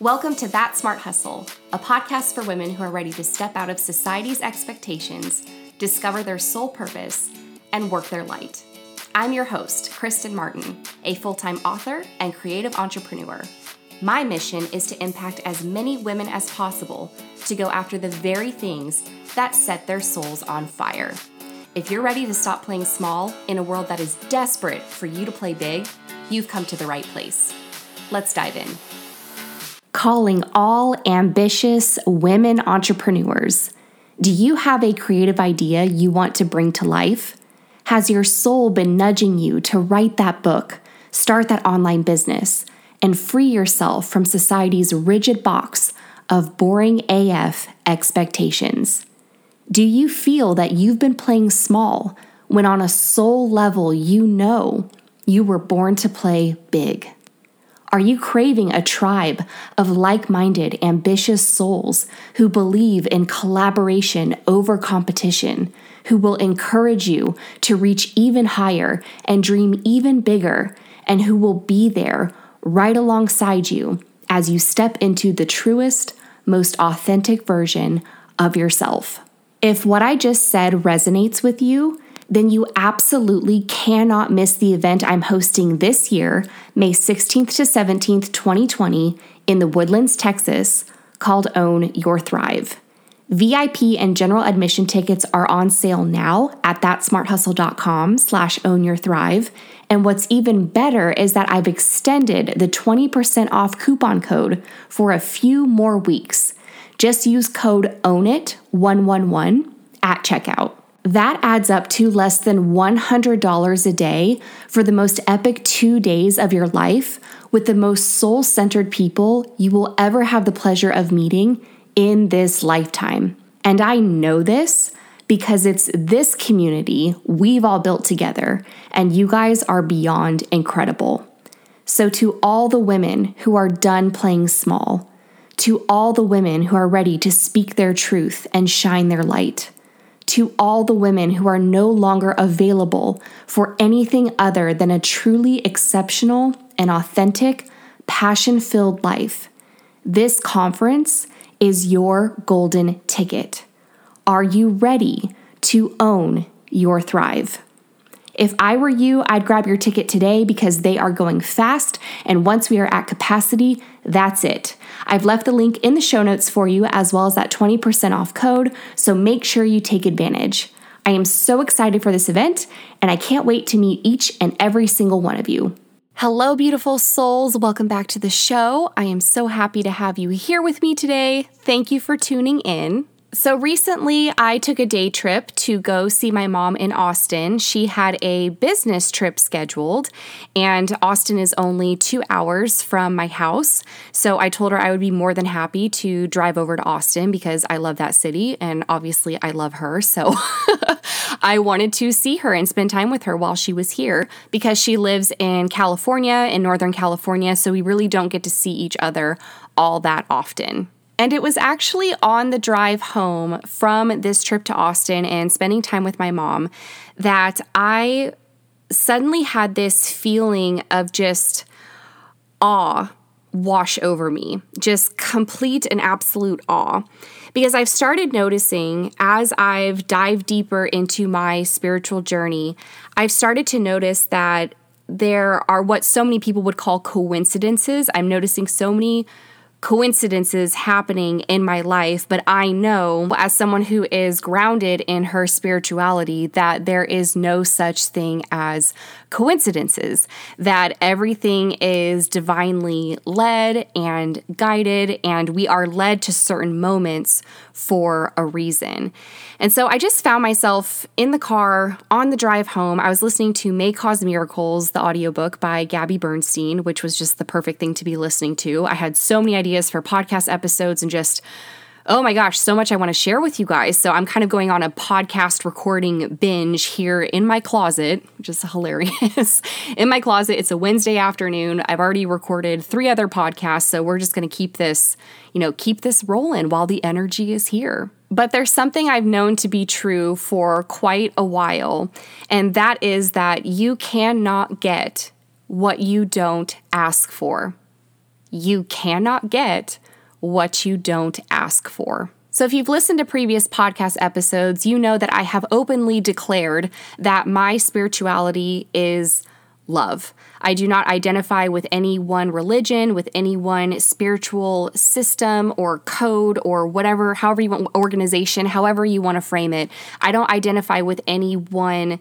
Welcome to That Smart Hustle, a podcast for women who are ready to step out of society's expectations, discover their sole purpose, and work their light. I'm your host, Kristen Martin, a full time author and creative entrepreneur. My mission is to impact as many women as possible to go after the very things that set their souls on fire. If you're ready to stop playing small in a world that is desperate for you to play big, you've come to the right place. Let's dive in. Calling all ambitious women entrepreneurs. Do you have a creative idea you want to bring to life? Has your soul been nudging you to write that book, start that online business, and free yourself from society's rigid box of boring AF expectations? Do you feel that you've been playing small when on a soul level you know you were born to play big? Are you craving a tribe of like minded, ambitious souls who believe in collaboration over competition, who will encourage you to reach even higher and dream even bigger, and who will be there right alongside you as you step into the truest, most authentic version of yourself? If what I just said resonates with you, then you absolutely cannot miss the event I'm hosting this year, May 16th to 17th, 2020, in the Woodlands, Texas, called Own Your Thrive. VIP and general admission tickets are on sale now at thatsmarthustle.com slash own your thrive. And what's even better is that I've extended the 20% off coupon code for a few more weeks. Just use code OWNIT111 at checkout. That adds up to less than $100 a day for the most epic two days of your life with the most soul centered people you will ever have the pleasure of meeting in this lifetime. And I know this because it's this community we've all built together, and you guys are beyond incredible. So, to all the women who are done playing small, to all the women who are ready to speak their truth and shine their light, to all the women who are no longer available for anything other than a truly exceptional and authentic, passion filled life. This conference is your golden ticket. Are you ready to own your thrive? If I were you, I'd grab your ticket today because they are going fast, and once we are at capacity, that's it. I've left the link in the show notes for you as well as that 20% off code, so make sure you take advantage. I am so excited for this event, and I can't wait to meet each and every single one of you. Hello, beautiful souls. Welcome back to the show. I am so happy to have you here with me today. Thank you for tuning in. So recently, I took a day trip to go see my mom in Austin. She had a business trip scheduled, and Austin is only two hours from my house. So I told her I would be more than happy to drive over to Austin because I love that city, and obviously, I love her. So I wanted to see her and spend time with her while she was here because she lives in California, in Northern California. So we really don't get to see each other all that often. And it was actually on the drive home from this trip to Austin and spending time with my mom that I suddenly had this feeling of just awe wash over me, just complete and absolute awe. Because I've started noticing as I've dived deeper into my spiritual journey, I've started to notice that there are what so many people would call coincidences. I'm noticing so many coincidences happening in my life, but I know as someone who is grounded in her spirituality that there is no such thing as coincidences, that everything is divinely led and guided, and we are led to certain moments for a reason. And so I just found myself in the car on the drive home. I was listening to May Cause Miracles, the audiobook by Gabby Bernstein, which was just the perfect thing to be listening to. I had so many ideas for podcast episodes and just oh my gosh, so much I want to share with you guys. So I'm kind of going on a podcast recording binge here in my closet, which is hilarious. in my closet, it's a Wednesday afternoon. I've already recorded three other podcasts, so we're just going to keep this, you know, keep this rolling while the energy is here. But there's something I've known to be true for quite a while, and that is that you cannot get what you don't ask for. you cannot get what you don't ask for. So, if you've listened to previous podcast episodes, you know that I have openly declared that my spirituality is love. I do not identify with any one religion, with any one spiritual system or code or whatever, however you want, organization, however you want to frame it. I don't identify with any one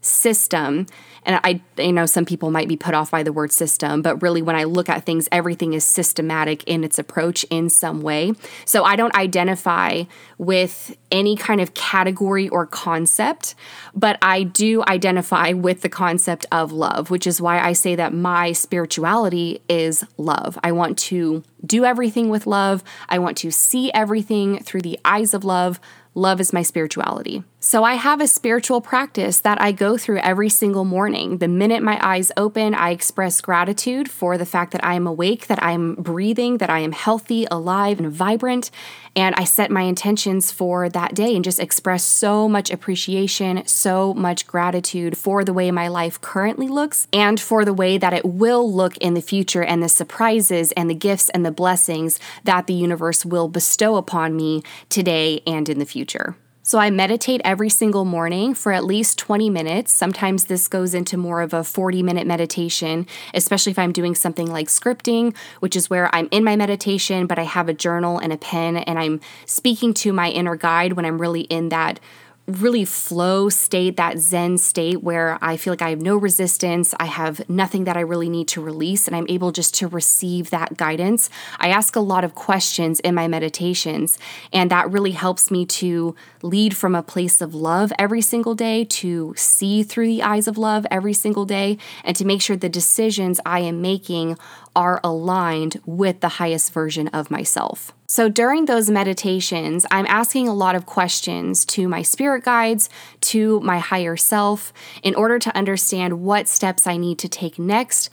system and I you know some people might be put off by the word system, but really when I look at things everything is systematic in its approach in some way. So I don't identify with any kind of category or concept, but I do identify with the concept of love, which is why I say that my spirituality is love. I want to do everything with love. I want to see everything through the eyes of love. Love is my spirituality. So I have a spiritual practice that I go through every single morning. The minute my eyes open, I express gratitude for the fact that I am awake, that I am breathing, that I am healthy, alive, and vibrant. And I set my intentions for that day and just express so much appreciation, so much gratitude for the way my life currently looks and for the way that it will look in the future and the surprises and the gifts and the blessings that the universe will bestow upon me today and in the future. So I meditate every single morning for at least 20 minutes. Sometimes this goes into more of a 40 minute meditation, especially if I'm doing something like scripting, which is where I'm in my meditation, but I have a journal and a pen and I'm speaking to my inner guide when I'm really in that really flow state, that Zen state where I feel like I have no resistance. I have nothing that I really need to release, and I'm able just to receive that guidance. I ask a lot of questions in my meditations, and that really helps me to lead from a place of love every single day, to see through the eyes of love every single day, and to make sure the decisions I am making are aligned with the highest version of myself. So during those meditations, I'm asking a lot of questions to my spirit guides, to my higher self, in order to understand what steps I need to take next.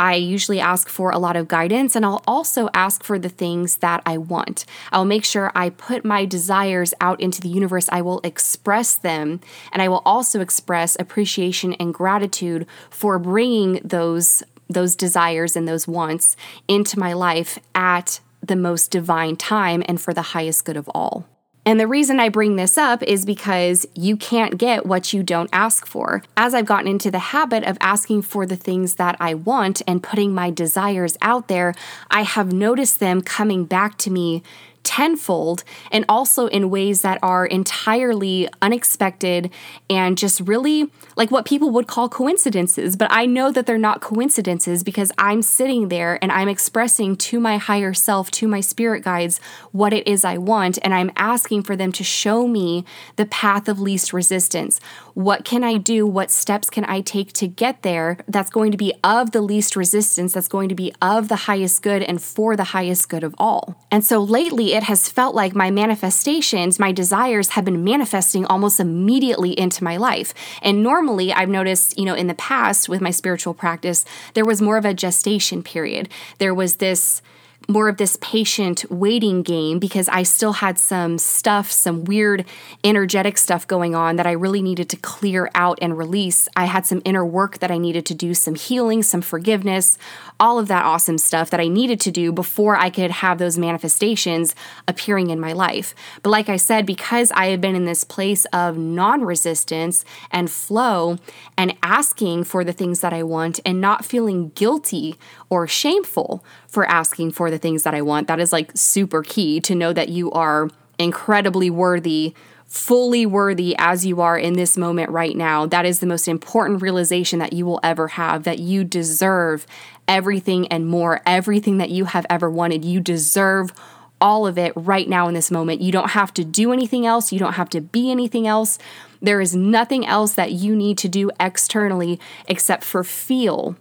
I usually ask for a lot of guidance and I'll also ask for the things that I want. I'll make sure I put my desires out into the universe. I will express them and I will also express appreciation and gratitude for bringing those those desires and those wants into my life at the most divine time and for the highest good of all. And the reason I bring this up is because you can't get what you don't ask for. As I've gotten into the habit of asking for the things that I want and putting my desires out there, I have noticed them coming back to me tenfold and also in ways that are entirely unexpected and just really like what people would call coincidences. But I know that they're not coincidences because I'm sitting there and I'm expressing to my higher self, to my spirit guides, what it is I want. And I'm asking for them to show me the path of least resistance. What can I do? What steps can I take to get there that's going to be of the least resistance, that's going to be of the highest good and for the highest good of all? And so lately, it has felt like my manifestations, my desires have been manifesting almost immediately into my life. And normally, I've noticed, you know, in the past with my spiritual practice, there was more of a gestation period. There was this more of this patient waiting game because I still had some stuff, some weird energetic stuff going on that I really needed to clear out and release. I had some inner work that I needed to do, some healing, some forgiveness, all of that awesome stuff that I needed to do before I could have those manifestations appearing in my life. But like I said, because I have been in this place of non resistance and flow and asking for the things that I want and not feeling guilty or shameful for asking for the things that I want. That is like super key to know that you are incredibly worthy, fully worthy as you are in this moment right now. That is the most important realization that you will ever have that you deserve everything and more, everything that you have ever wanted. You deserve all of it right now in this moment. You don't have to do anything else, you don't have to be anything else. There is nothing else that you need to do externally except for feel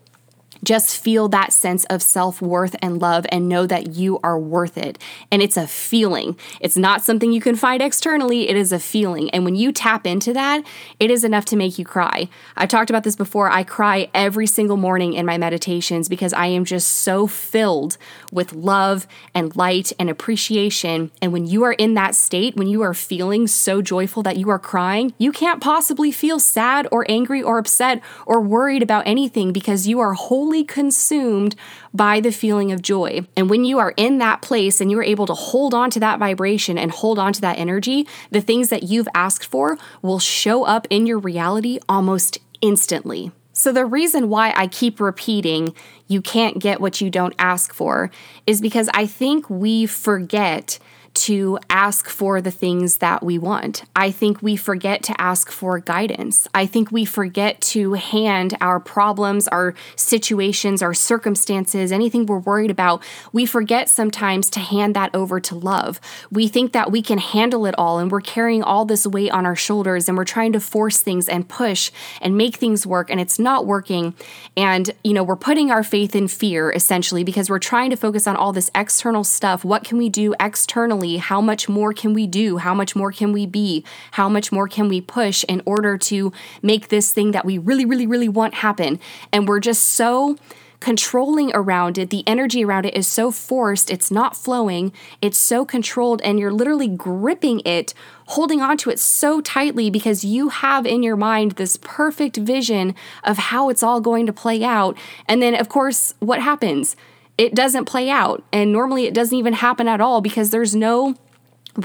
just feel that sense of self worth and love and know that you are worth it. And it's a feeling. It's not something you can find externally, it is a feeling. And when you tap into that, it is enough to make you cry. I've talked about this before. I cry every single morning in my meditations because I am just so filled with love and light and appreciation. And when you are in that state, when you are feeling so joyful that you are crying, you can't possibly feel sad or angry or upset or worried about anything because you are wholly consumed by the feeling of joy. And when you are in that place and you're able to hold on to that vibration and hold on to that energy, the things that you've asked for will show up in your reality almost instantly. So, the reason why I keep repeating you can't get what you don't ask for is because I think we forget to ask for the things that we want. I think we forget to ask for guidance. I think we forget to hand our problems, our situations, our circumstances, anything we're worried about, we forget sometimes to hand that over to love. We think that we can handle it all and we're carrying all this weight on our shoulders and we're trying to force things and push and make things work and it's not working. And, you know, we're putting our faith in fear essentially because we're trying to focus on all this external stuff. What can we do externally? How much more can we do? How much more can we be? How much more can we push in order to make this thing that we really, really, really want happen? And we're just so controlling around it. The energy around it is so forced, it's not flowing, it's so controlled, and you're literally gripping it, holding onto it so tightly because you have in your mind this perfect vision of how it's all going to play out. And then, of course, what happens? It doesn't play out. And normally it doesn't even happen at all because there's no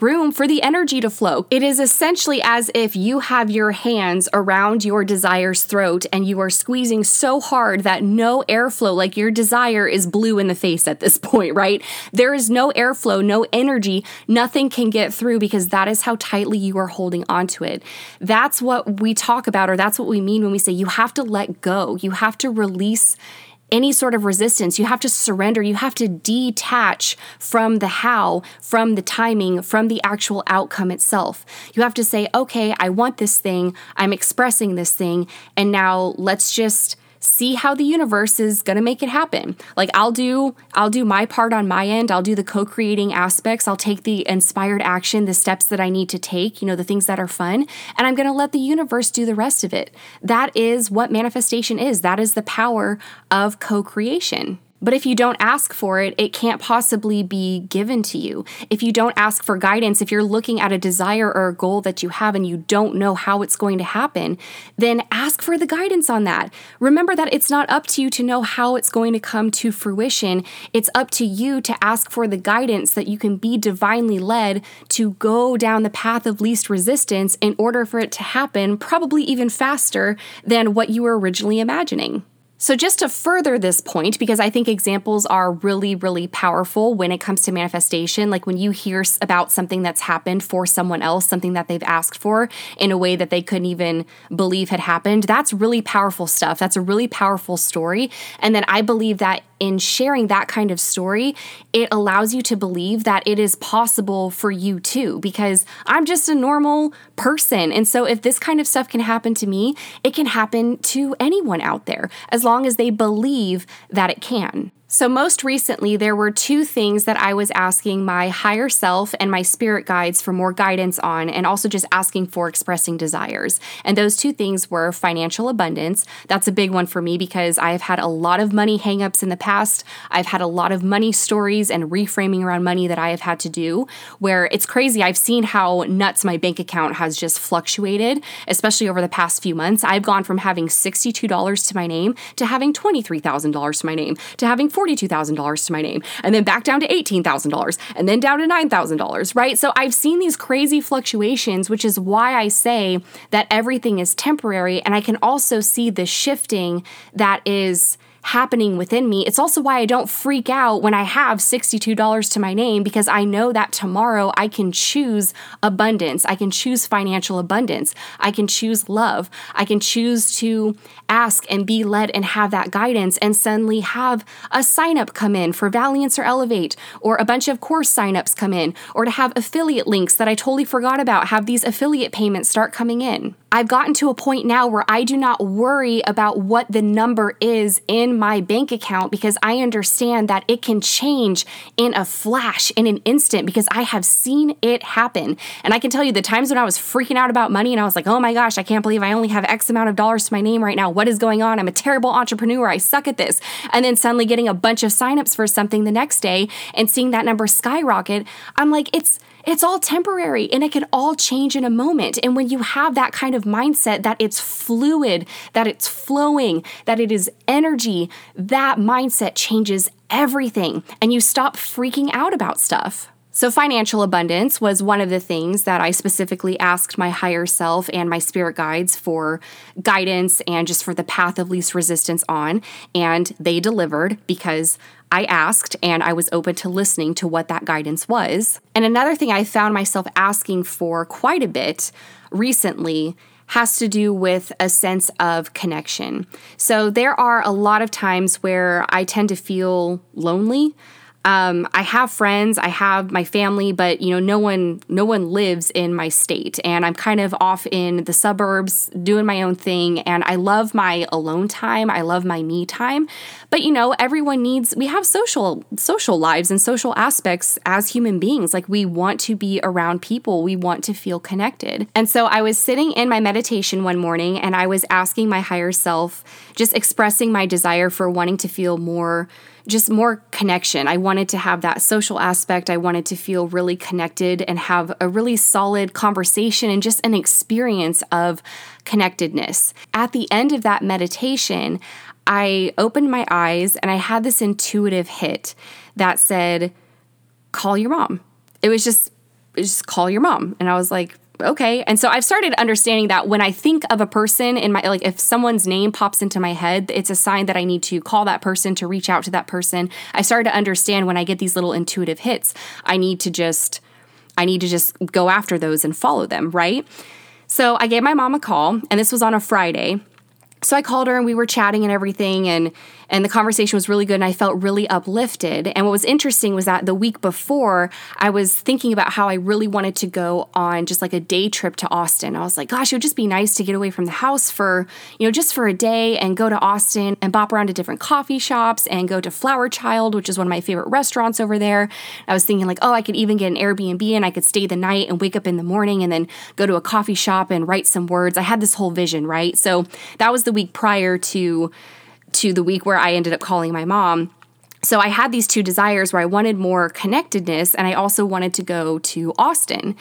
room for the energy to flow. It is essentially as if you have your hands around your desire's throat and you are squeezing so hard that no airflow, like your desire is blue in the face at this point, right? There is no airflow, no energy, nothing can get through because that is how tightly you are holding onto it. That's what we talk about, or that's what we mean when we say you have to let go, you have to release any sort of resistance. You have to surrender. You have to detach from the how, from the timing, from the actual outcome itself. You have to say, okay, I want this thing. I'm expressing this thing. And now let's just see how the universe is going to make it happen. Like I'll do I'll do my part on my end. I'll do the co-creating aspects. I'll take the inspired action, the steps that I need to take, you know, the things that are fun, and I'm going to let the universe do the rest of it. That is what manifestation is. That is the power of co-creation. But if you don't ask for it, it can't possibly be given to you. If you don't ask for guidance, if you're looking at a desire or a goal that you have and you don't know how it's going to happen, then ask for the guidance on that. Remember that it's not up to you to know how it's going to come to fruition. It's up to you to ask for the guidance that you can be divinely led to go down the path of least resistance in order for it to happen, probably even faster than what you were originally imagining. So, just to further this point, because I think examples are really, really powerful when it comes to manifestation, like when you hear about something that's happened for someone else, something that they've asked for in a way that they couldn't even believe had happened, that's really powerful stuff. That's a really powerful story. And then I believe that in sharing that kind of story, it allows you to believe that it is possible for you too, because I'm just a normal person. And so if this kind of stuff can happen to me, it can happen to anyone out there as long as they believe that it can. So, most recently, there were two things that I was asking my higher self and my spirit guides for more guidance on, and also just asking for expressing desires. And those two things were financial abundance. That's a big one for me because I've had a lot of money hangups in the past. I've had a lot of money stories and reframing around money that I have had to do where it's crazy. I've seen how nuts my bank account has just fluctuated, especially over the past few months. I've gone from having $62 to my name to having $23,000 to my name to having $42,000 to my name, and then back down to $18,000, and then down to $9,000, right? So I've seen these crazy fluctuations, which is why I say that everything is temporary. And I can also see the shifting that is happening within me. It's also why I don't freak out when I have $62 to my name because I know that tomorrow I can choose abundance. I can choose financial abundance. I can choose love. I can choose to ask and be led and have that guidance and suddenly have a sign up come in for Valiance or Elevate or a bunch of course signups come in or to have affiliate links that I totally forgot about have these affiliate payments start coming in. I've gotten to a point now where I do not worry about what the number is in my bank account because I understand that it can change in a flash, in an instant, because I have seen it happen. And I can tell you the times when I was freaking out about money and I was like, oh my gosh, I can't believe I only have X amount of dollars to my name right now. What is going on? I'm a terrible entrepreneur. I suck at this. And then suddenly getting a bunch of signups for something the next day and seeing that number skyrocket, I'm like, it's it's all temporary and it can all change in a moment. And when you have that kind of mindset that it's fluid, that it's flowing, that it is energy, that mindset changes everything and you stop freaking out about stuff. So, financial abundance was one of the things that I specifically asked my higher self and my spirit guides for guidance and just for the path of least resistance on. And they delivered because I asked and I was open to listening to what that guidance was. And another thing I found myself asking for quite a bit recently has to do with a sense of connection. So, there are a lot of times where I tend to feel lonely. Um, I have friends, I have my family, but you know, no one, no one lives in my state, and I'm kind of off in the suburbs doing my own thing. And I love my alone time. I love my me time, but you know, everyone needs. We have social social lives and social aspects as human beings. Like we want to be around people. We want to feel connected. And so I was sitting in my meditation one morning, and I was asking my higher self, just expressing my desire for wanting to feel more just more connection. I wanted to have that social aspect. I wanted to feel really connected and have a really solid conversation and just an experience of connectedness. At the end of that meditation, I opened my eyes and I had this intuitive hit that said, call your mom. It was just, just call your mom. And I was like, okay. And so I've started understanding that when I think of a person in my, like, if someone's name pops into my head, it's a sign that I need to call that person to reach out to that person. I started to understand when I get these little intuitive hits, I need to just, I need to just go after those and follow them, right? So I gave my mom a call, and this was on a Friday. So I called her and we were chatting and everything and and the conversation was really good and I felt really uplifted. And what was interesting was that the week before I was thinking about how I really wanted to go on just like a day trip to Austin. I was like, gosh, it would just be nice to get away from the house for, you know, just for a day and go to Austin and bop around to different coffee shops and go to Flower Child, which is one of my favorite restaurants over there. I was thinking like, oh, I could even get an Airbnb and I could stay the night and wake up in the morning and then go to a coffee shop and write some words. I had this whole vision, right? So that was the week prior to to the week where I ended up calling my mom. So I had these two desires where I wanted more connectedness and I also wanted to go to Austin.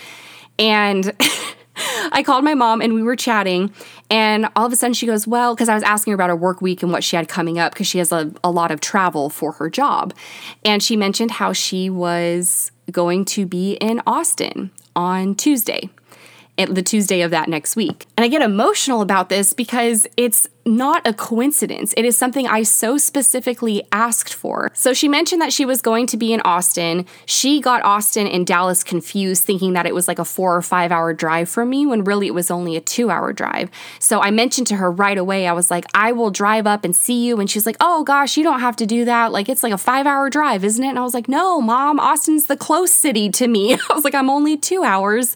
And I called my mom and we were chatting, and all of a sudden she goes, Well, because I was asking her about her work week and what she had coming up because she has a, a lot of travel for her job. And she mentioned how she was going to be in Austin on Tuesday the Tuesday of that next week. And I get emotional about this because it's not a coincidence. It is something I so specifically asked for. So she mentioned that she was going to be in Austin. She got Austin and Dallas confused, thinking that it was like a four or five hour drive from me when really it was only a two hour drive. So I mentioned to her right away, I was like, I will drive up and see you. And she's like, oh gosh, you don't have to do that. Like it's like a five hour drive, isn't it? And I was like, no, mom, Austin's the close city to me. I was like, I'm only two hours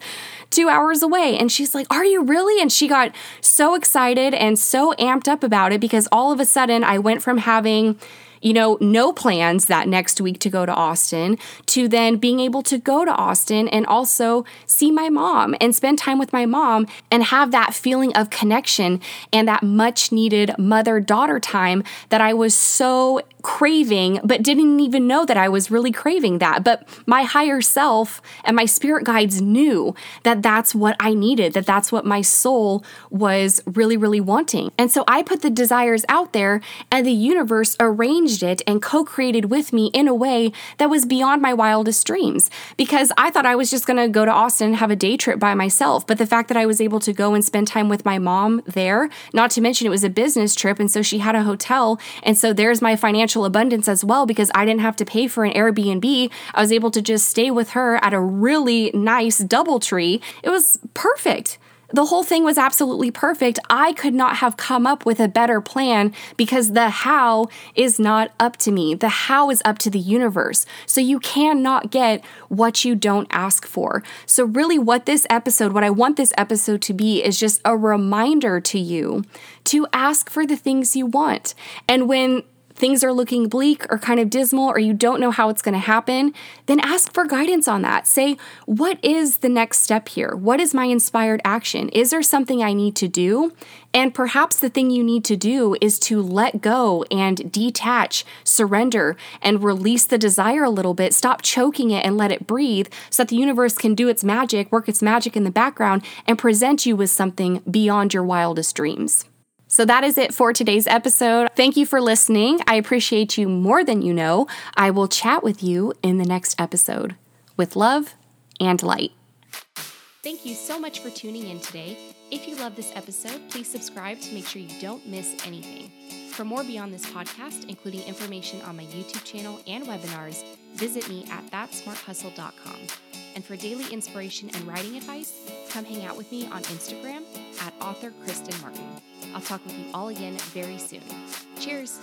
two hours away. And she's like, Are you really? And she got so excited and so amped up about it because all of a sudden I went from having you know, no plans that next week to go to Austin, to then being able to go to Austin and also see my mom and spend time with my mom and have that feeling of connection and that much needed mother daughter time that I was so craving, but didn't even know that I was really craving that. But my higher self and my spirit guides knew that that's what I needed, that that's what my soul was really, really wanting. And so I put the desires out there, and the universe arranged it and co created with me in a way that was beyond my wildest dreams because I thought I was just going to go to Austin and have a day trip by myself. But the fact that I was able to go and spend time with my mom there, not to mention it was a business trip. And so she had a hotel. And so there's my financial abundance as well because I didn't have to pay for an Airbnb. I was able to just stay with her at a really nice Doubletree. It was perfect the whole thing was absolutely perfect. I could not have come up with a better plan because the how is not up to me. The how is up to the universe. So you cannot get what you don't ask for. So, really, what this episode, what I want this episode to be, is just a reminder to you to ask for the things you want. And when things are looking bleak or kind of dismal or you don't know how it's going to happen, then ask for guidance on that. Say, what is the next step here? What is my inspired action? Is there something I need to do? And perhaps the thing you need to do is to let go and detach, surrender, and release the desire a little bit. Stop choking it and let it breathe so that the universe can do its magic, work its magic in the background, and present you with something beyond your wildest dreams. So that is it for today's episode. Thank you for listening. I appreciate you more than you know. I will chat with you in the next episode with love and light. Thank you so much for tuning in today. If you love this episode, please subscribe to make sure you don't miss anything. For more beyond this podcast, including information on my YouTube channel and webinars, visit me at thatsmarthustle.com. And for daily inspiration and writing advice, come hang out with me on Instagram at author Kristen Martin. I'll talk with you all again very soon. Cheers!